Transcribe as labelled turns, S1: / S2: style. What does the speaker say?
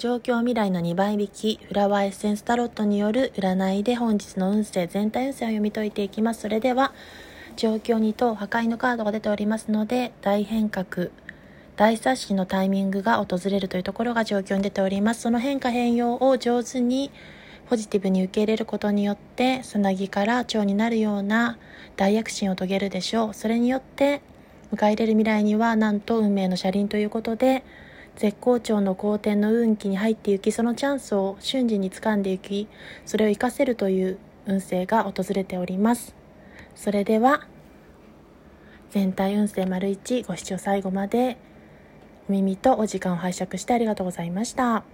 S1: 状況未来の2倍引きフラワーエッセンスタロットによる占いで本日の運勢全体運勢を読み解いていきます。それでは状況2と破壊のカードが出ておりますので大変革大冊子のタイミングが訪れるというところが状況に出ております。その変化変容を上手にポジティブに受け入れることによってさなぎから蝶になるような大躍進を遂げるでしょう。それによって迎え入れる未来にはなんと運命の車輪ということで絶好調の好転の運気に入っていきそのチャンスを瞬時に掴んでいきそれを活かせるという運勢が訪れておりますそれでは全体運勢丸1ご視聴最後までお耳とお時間を拝借してありがとうございました。